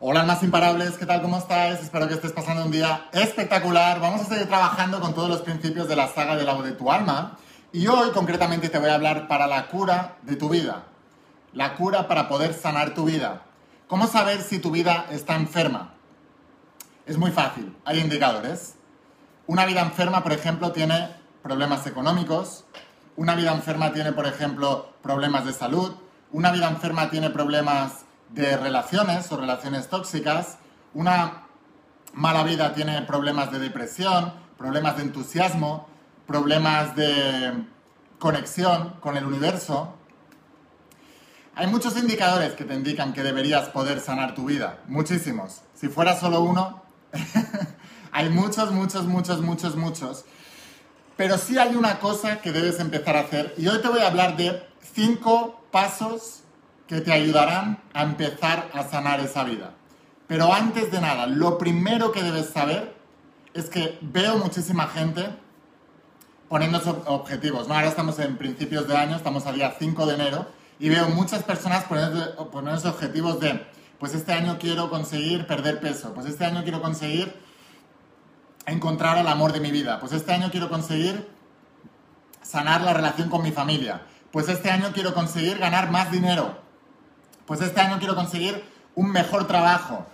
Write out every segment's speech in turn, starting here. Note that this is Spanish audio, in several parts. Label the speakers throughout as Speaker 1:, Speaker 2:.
Speaker 1: Hola almas imparables, ¿qué tal? ¿Cómo estáis? Espero que estés pasando un día espectacular. Vamos a seguir trabajando con todos los principios de la saga del agua de tu alma. Y hoy concretamente te voy a hablar para la cura de tu vida. La cura para poder sanar tu vida. ¿Cómo saber si tu vida está enferma? Es muy fácil, hay indicadores. Una vida enferma, por ejemplo, tiene problemas económicos. Una vida enferma tiene, por ejemplo, problemas de salud. Una vida enferma tiene problemas de relaciones o relaciones tóxicas. Una mala vida tiene problemas de depresión, problemas de entusiasmo, problemas de conexión con el universo. Hay muchos indicadores que te indican que deberías poder sanar tu vida, muchísimos. Si fuera solo uno, hay muchos, muchos, muchos, muchos, muchos. Pero sí hay una cosa que debes empezar a hacer y hoy te voy a hablar de cinco pasos que te ayudarán a empezar a sanar esa vida. Pero antes de nada, lo primero que debes saber es que veo muchísima gente poniéndose objetivos. Ahora estamos en principios de año, estamos a día 5 de enero, y veo muchas personas poniéndose objetivos de, pues este año quiero conseguir perder peso, pues este año quiero conseguir encontrar el amor de mi vida, pues este año quiero conseguir sanar la relación con mi familia, pues este año quiero conseguir ganar más dinero, pues este año quiero conseguir un mejor trabajo.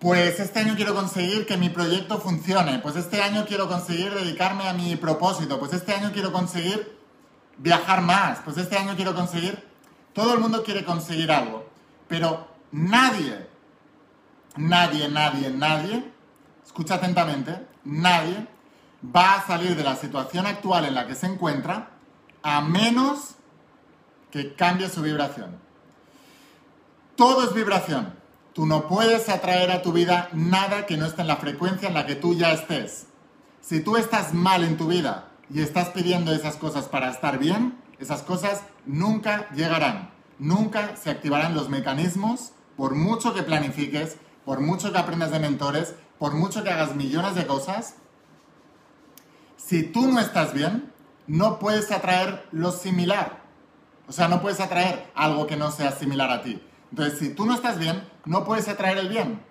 Speaker 1: Pues este año quiero conseguir que mi proyecto funcione. Pues este año quiero conseguir dedicarme a mi propósito. Pues este año quiero conseguir viajar más. Pues este año quiero conseguir... Todo el mundo quiere conseguir algo. Pero nadie, nadie, nadie, nadie, escucha atentamente, nadie va a salir de la situación actual en la que se encuentra a menos que cambie su vibración. Todo es vibración. Tú no puedes atraer a tu vida nada que no esté en la frecuencia en la que tú ya estés. Si tú estás mal en tu vida y estás pidiendo esas cosas para estar bien, esas cosas nunca llegarán. Nunca se activarán los mecanismos por mucho que planifiques, por mucho que aprendas de mentores, por mucho que hagas millones de cosas. Si tú no estás bien, no puedes atraer lo similar. O sea, no puedes atraer algo que no sea similar a ti. Entonces, si tú no estás bien, no puedes atraer el bien.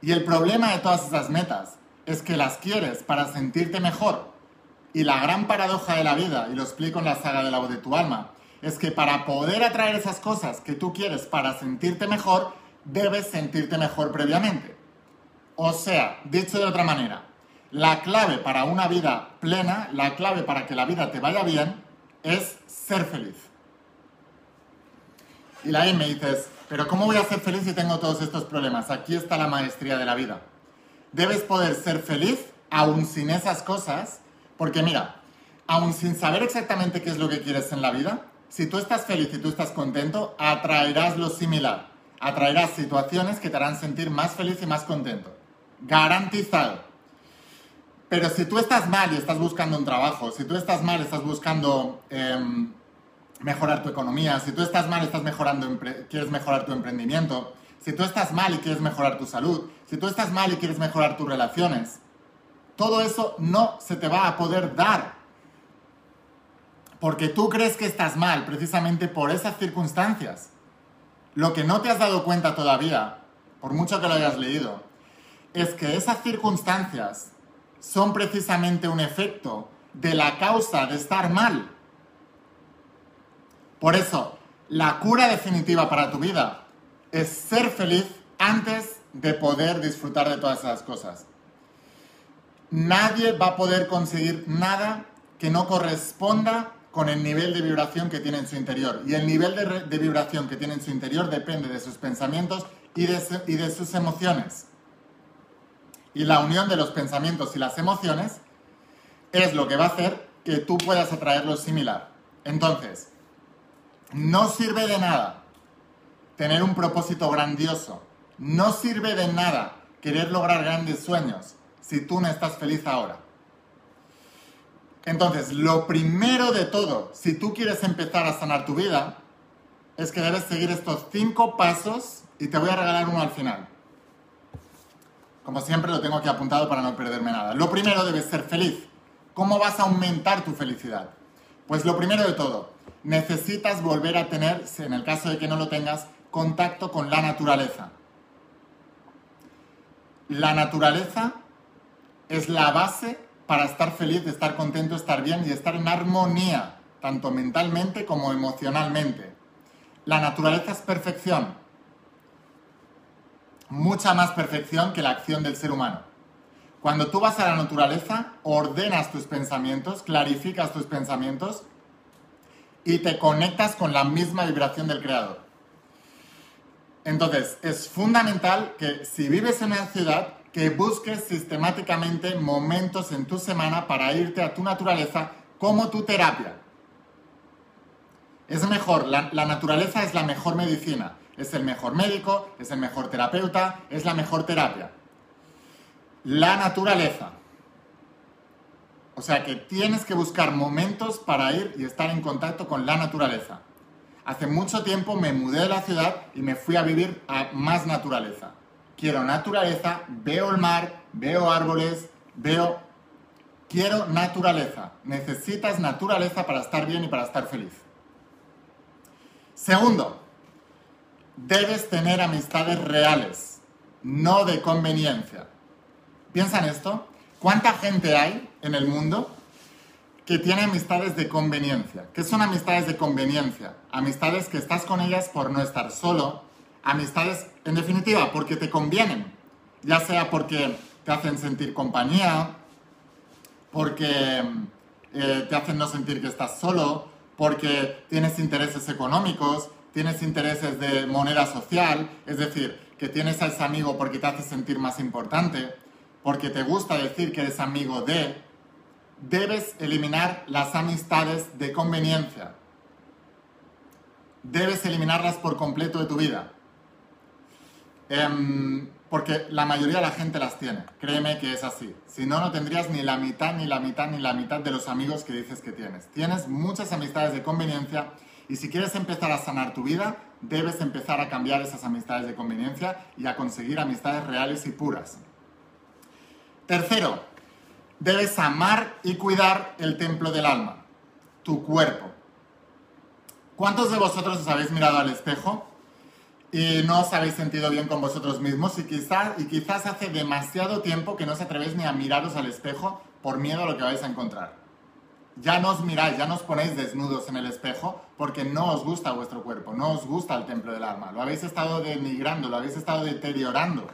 Speaker 1: Y el problema de todas esas metas es que las quieres para sentirte mejor. Y la gran paradoja de la vida, y lo explico en la saga de la voz de tu alma, es que para poder atraer esas cosas que tú quieres para sentirte mejor, debes sentirte mejor previamente. O sea, dicho de otra manera, la clave para una vida plena, la clave para que la vida te vaya bien, es ser feliz. Y la me dices, pero ¿cómo voy a ser feliz si tengo todos estos problemas? Aquí está la maestría de la vida. Debes poder ser feliz aún sin esas cosas, porque mira, aún sin saber exactamente qué es lo que quieres en la vida, si tú estás feliz y tú estás contento, atraerás lo similar. Atraerás situaciones que te harán sentir más feliz y más contento. Garantizado. Pero si tú estás mal y estás buscando un trabajo, si tú estás mal y estás buscando em, mejorar tu economía, si tú estás mal, estás mejorando, quieres mejorar tu emprendimiento, si tú estás mal y quieres mejorar tu salud, si tú estás mal y quieres mejorar tus relaciones, todo eso no se te va a poder dar. Porque tú crees que estás mal precisamente por esas circunstancias. Lo que no te has dado cuenta todavía, por mucho que lo hayas leído, es que esas circunstancias son precisamente un efecto de la causa de estar mal. Por eso, la cura definitiva para tu vida es ser feliz antes de poder disfrutar de todas esas cosas. Nadie va a poder conseguir nada que no corresponda con el nivel de vibración que tiene en su interior. Y el nivel de, vibración que tiene en su interior depende de sus pensamientos y de, y de sus emociones. Y la unión de los pensamientos y las emociones es lo que va a hacer que tú puedas atraer lo similar. Entonces, no sirve de nada tener un propósito grandioso. No sirve de nada querer lograr grandes sueños si tú no estás feliz ahora. Entonces, lo primero de todo, si tú quieres empezar a sanar tu vida, es que debes seguir estos cinco pasos y te voy a regalar uno al final. Como siempre lo tengo aquí apuntado para no perderme nada. Lo primero debes ser feliz. ¿Cómo vas a aumentar tu felicidad? Pues lo primero de todo, necesitas volver a tener, en el caso de que no lo tengas, contacto con la naturaleza. La naturaleza es la base para estar feliz, estar contento, estar bien y estar en armonía, tanto mentalmente como emocionalmente. La naturaleza es perfección, mucha más perfección que la acción del ser humano. Cuando tú vas a la naturaleza, ordenas tus pensamientos, clarificas tus pensamientos y te conectas con la misma vibración del creador. Entonces, es fundamental que si vives en una ciudad, que busques sistemáticamente momentos en tu semana para irte a tu naturaleza como tu terapia. Es mejor, la, naturaleza es la mejor medicina, es el mejor médico, es el mejor terapeuta, es la mejor terapia. La naturaleza. O sea que tienes que buscar momentos para ir y estar en contacto con la naturaleza. Hace mucho tiempo me mudé de la ciudad y me fui a vivir a más naturaleza. Quiero naturaleza, veo el mar, veo árboles, veo... Quiero naturaleza. Necesitas naturaleza para estar bien y para estar feliz. Segundo, debes tener amistades reales, no de conveniencia. Piensa en esto. ¿Cuánta gente hay en el mundo que tiene amistades de conveniencia. ¿Qué son amistades de conveniencia? Amistades que estás con ellas por no estar solo. Amistades, en definitiva, porque te convienen. Ya sea porque te hacen sentir compañía, porque eh, te hacen no sentir que estás solo, porque tienes intereses económicos, tienes intereses de moneda social, es decir, que tienes a ese amigo porque te hace sentir más importante, porque te gusta decir que eres amigo de, debes eliminar las amistades de conveniencia. Debes eliminarlas por completo de tu vida. Em, porque la mayoría de la gente las tiene. Créeme que es así. Si no, no tendrías ni la mitad, ni la mitad, ni la mitad de los amigos que dices que tienes. Tienes muchas amistades de conveniencia y si quieres empezar a sanar tu vida, debes empezar a cambiar esas amistades de conveniencia y a conseguir amistades reales y puras. Tercero, debes amar y cuidar el templo del alma, tu cuerpo. ¿Cuántos de vosotros os habéis mirado al espejo y no os habéis sentido bien con vosotros mismos y quizás, y quizás hace demasiado tiempo que no os atrevéis ni a miraros al espejo por miedo a lo que vais a encontrar? Ya no os miráis, ya no os ponéis desnudos en el espejo porque no os gusta vuestro cuerpo, no os gusta el templo del alma. Lo habéis estado denigrando, lo habéis estado deteriorando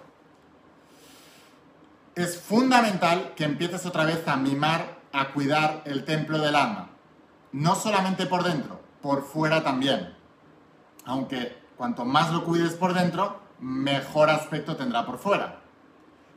Speaker 1: es fundamental que empieces otra vez a mimar, a cuidar el templo del alma. No solamente por dentro, por fuera también. Aunque cuanto más lo cuides por dentro, mejor aspecto tendrá por fuera.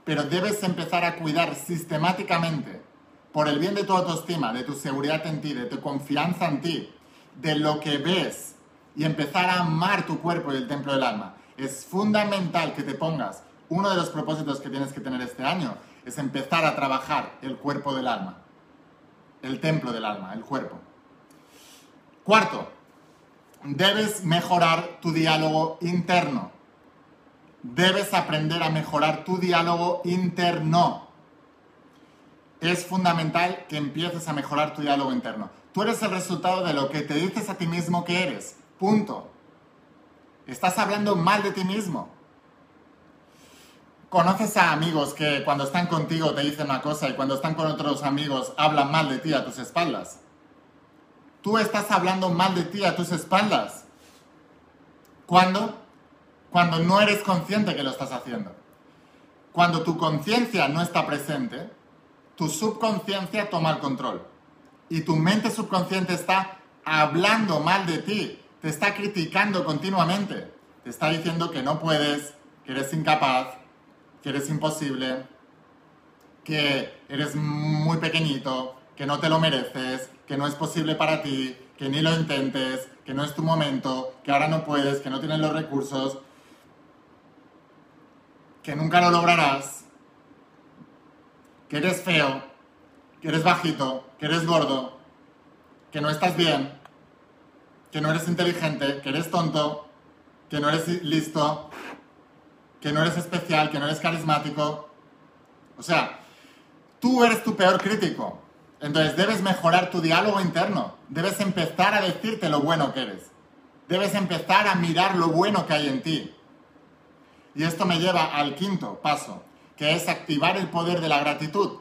Speaker 1: Pero debes empezar a cuidar sistemáticamente, por el bien de tu autoestima, de tu seguridad en ti, de tu confianza en ti, de lo que ves, y empezar a amar tu cuerpo y el templo del alma. Es fundamental que te pongas uno de los propósitos que tienes que tener este año es empezar a trabajar el cuerpo del alma, el templo del alma, el cuerpo. Cuarto, debes mejorar tu diálogo interno. Debes aprender a mejorar tu diálogo interno. Es fundamental que empieces a mejorar tu diálogo interno. Tú eres el resultado de lo que te dices a ti mismo que eres. Punto. Estás hablando mal de ti mismo. ¿Conoces a amigos que cuando están contigo te dicen una cosa y cuando están con otros amigos hablan mal de ti a tus espaldas? Tú estás hablando mal de ti a tus espaldas. ¿Cuándo? Cuando no eres consciente que lo estás haciendo. Cuando tu conciencia no está presente, tu subconsciencia toma el control. Y tu mente subconsciente está hablando mal de ti, te está criticando continuamente, te está diciendo que no puedes, que eres incapaz, que eres imposible, que eres muy pequeñito, que no te lo mereces, que no es posible para ti, que ni lo intentes, que no es tu momento, que ahora no puedes, que no tienes los recursos, que nunca lo lograrás, que eres feo, que eres bajito, que eres gordo, que no estás bien, que no eres inteligente, que eres tonto, que no eres listo, que no eres especial, que no eres carismático. O sea, tú eres tu peor crítico. Entonces debes mejorar tu diálogo interno. Debes empezar a decirte lo bueno que eres. Debes empezar a mirar lo bueno que hay en ti. Y esto me lleva al quinto paso, que es activar el poder de la gratitud.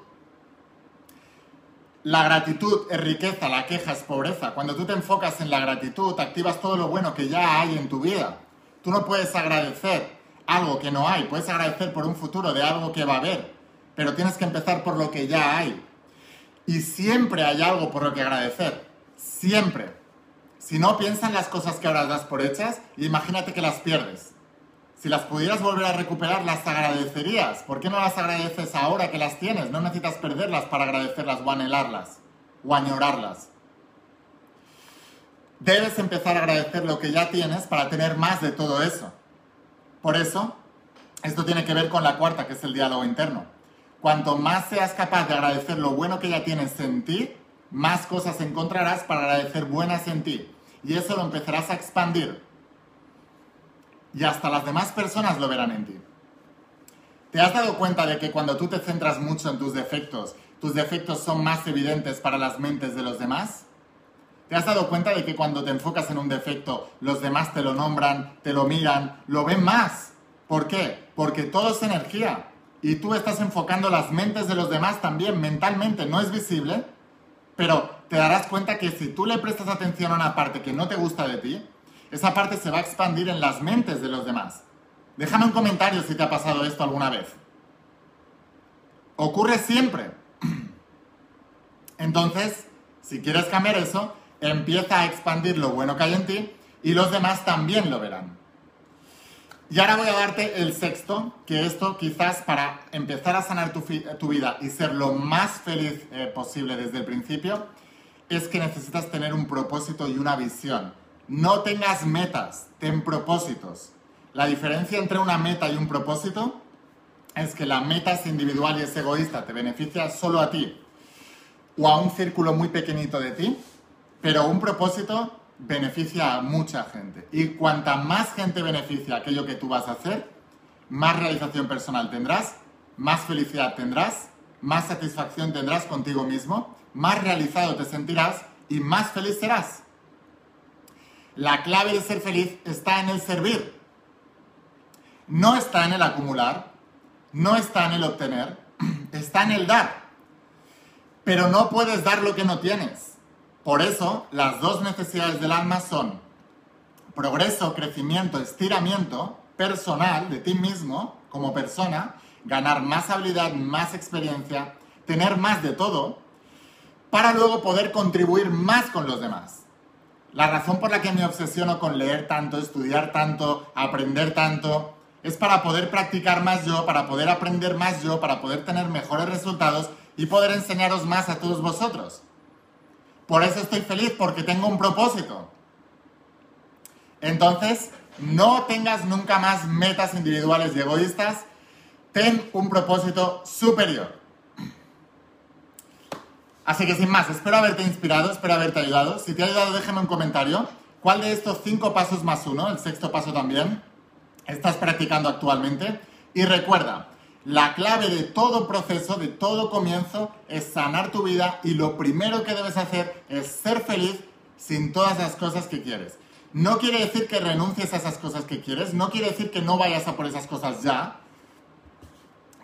Speaker 1: La gratitud es riqueza, la queja es pobreza. Cuando tú te enfocas en la gratitud, activas todo lo bueno que ya hay en tu vida. Tú no puedes agradecer algo que no hay, puedes agradecer por un futuro de algo que va a haber, pero tienes que empezar por lo que ya hay. Y siempre hay algo por lo que agradecer, siempre. Si no, piensa en las cosas que ahora das por hechas imagínate que las pierdes. Si las pudieras volver a recuperar, las agradecerías. ¿Por qué no las agradeces ahora que las tienes? No necesitas perderlas para agradecerlas o anhelarlas o añorarlas. Debes empezar a agradecer lo que ya tienes para tener más de todo eso. Por eso, esto tiene que ver con la cuarta, que es el diálogo interno. Cuanto más seas capaz de agradecer lo bueno que ya tienes en ti, más cosas encontrarás para agradecer buenas en ti. Y eso lo empezarás a expandir y hasta las demás personas lo verán en ti. ¿Te has dado cuenta de que cuando tú te centras mucho en tus defectos, tus defectos son más evidentes para las mentes de los demás? ¿Te has dado cuenta de que cuando te enfocas en un defecto, los demás te lo nombran, te lo miran, lo ven más? ¿Por qué? Porque todo es energía. Y tú estás enfocando las mentes de los demás también mentalmente, no es visible, pero te darás cuenta que si tú le prestas atención a una parte que no te gusta de ti, esa parte se va a expandir en las mentes de los demás. Déjame un comentario si te ha pasado esto alguna vez. Ocurre siempre. Entonces, si quieres cambiar eso, empieza a expandir lo bueno que hay en ti y los demás también lo verán. Y ahora voy a darte el sexto, que esto quizás para empezar a sanar tu, vida y ser lo más feliz eh, posible desde el principio, es que necesitas tener un propósito y una visión. No tengas metas, ten propósitos. La diferencia entre una meta y un propósito es que la meta es individual y es egoísta, te beneficia solo a ti o a un círculo muy pequeñito de ti, pero un propósito beneficia a mucha gente. Y cuanta más gente beneficia aquello que tú vas a hacer, más realización personal tendrás, más felicidad tendrás, más satisfacción tendrás contigo mismo, más realizado te sentirás y más feliz serás. La clave de ser feliz está en el servir. No está en el acumular, no está en el obtener, está en el dar. Pero no puedes dar lo que no tienes. Por eso, las dos necesidades del alma son progreso, crecimiento, estiramiento personal de ti mismo como persona, ganar más habilidad, más experiencia, tener más de todo, para luego poder contribuir más con los demás. La razón por la que me obsesiono con leer tanto, estudiar tanto, aprender tanto, es para poder practicar más yo, para poder aprender más yo, para poder tener mejores resultados y poder enseñaros más a todos vosotros. Por eso estoy feliz, porque tengo un propósito. Entonces, no tengas nunca más metas individuales y egoístas, ten un propósito superior. Así que sin más, espero haberte inspirado, espero haberte ayudado. Si te ha ayudado, déjame un comentario. ¿Cuál de estos cinco pasos más uno, el sexto paso también, estás practicando actualmente? Y recuerda, la clave de todo proceso, de todo comienzo, es sanar tu vida y lo primero que debes hacer es ser feliz sin todas las cosas que quieres. No quiere decir que renuncies a esas cosas que quieres, no quiere decir que no vayas a por esas cosas ya.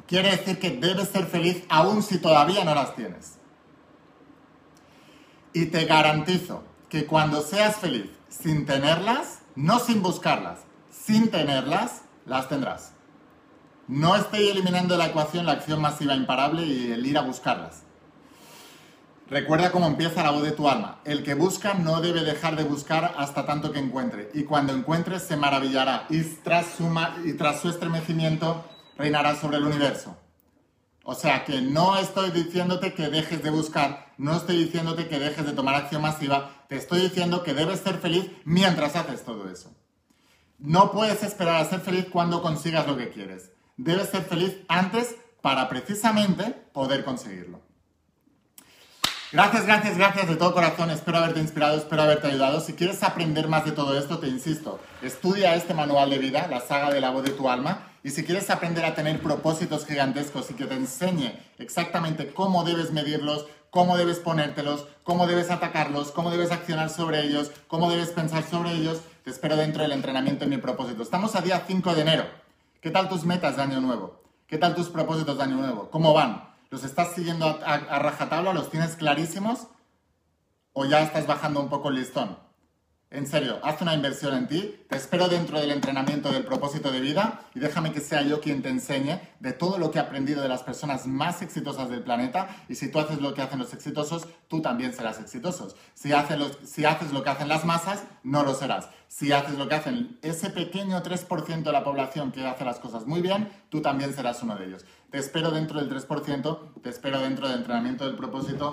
Speaker 1: Quiere decir que debes ser feliz aún si todavía no las tienes. Y te garantizo que cuando seas feliz sin tenerlas, no sin buscarlas, sin tenerlas, las tendrás. No estoy eliminando de la ecuación la acción masiva imparable y el ir a buscarlas. Recuerda cómo empieza la voz de tu alma. El que busca no debe dejar de buscar hasta tanto que encuentre. Y cuando encuentre se maravillará y tras su, y tras su estremecimiento reinará sobre el universo. O sea que no estoy diciéndote que dejes de buscar, no estoy diciéndote que dejes de tomar acción masiva, te estoy diciendo que debes ser feliz mientras haces todo eso. No puedes esperar a ser feliz cuando consigas lo que quieres. Debes ser feliz antes para precisamente poder conseguirlo. Gracias, gracias, gracias de todo corazón. Espero haberte inspirado, espero haberte ayudado. Si quieres aprender más de todo esto, te insisto, estudia este manual de vida, la saga de la voz de tu alma y si quieres aprender a tener propósitos gigantescos y que te enseñe exactamente cómo debes medirlos, cómo debes ponértelos, cómo debes atacarlos, cómo debes accionar sobre ellos, cómo debes pensar sobre ellos, te espero dentro del entrenamiento en mi propósito. Estamos a día 5 de enero. ¿Qué tal tus metas de año nuevo? ¿Qué tal tus propósitos de año nuevo? ¿Cómo van? ¿Los estás siguiendo a, a rajatabla? ¿Los tienes clarísimos? ¿O ya estás bajando un poco el listón? En serio, haz una inversión en ti, te espero dentro del entrenamiento del propósito de vida y déjame que sea yo quien te enseñe de todo lo que he aprendido de las personas más exitosas del planeta y si tú haces lo que hacen los exitosos, tú también serás exitoso. Si si haces lo que hacen las masas, no lo serás. Si haces lo que hacen ese pequeño 3% de la población que hace las cosas muy bien, tú también serás uno de ellos. Te espero dentro del 3%, te espero dentro del entrenamiento del propósito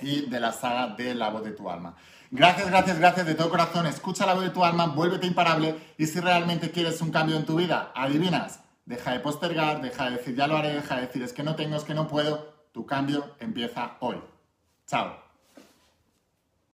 Speaker 1: y de la saga de la voz de tu alma. Gracias, gracias, gracias de todo corazón. Escucha la voz de tu alma, vuélvete imparable y si realmente quieres un cambio en tu vida, adivinas, deja de postergar, deja de decir ya lo haré, deja de decir es que no tengo, es que no puedo. Tu cambio empieza hoy. Chao.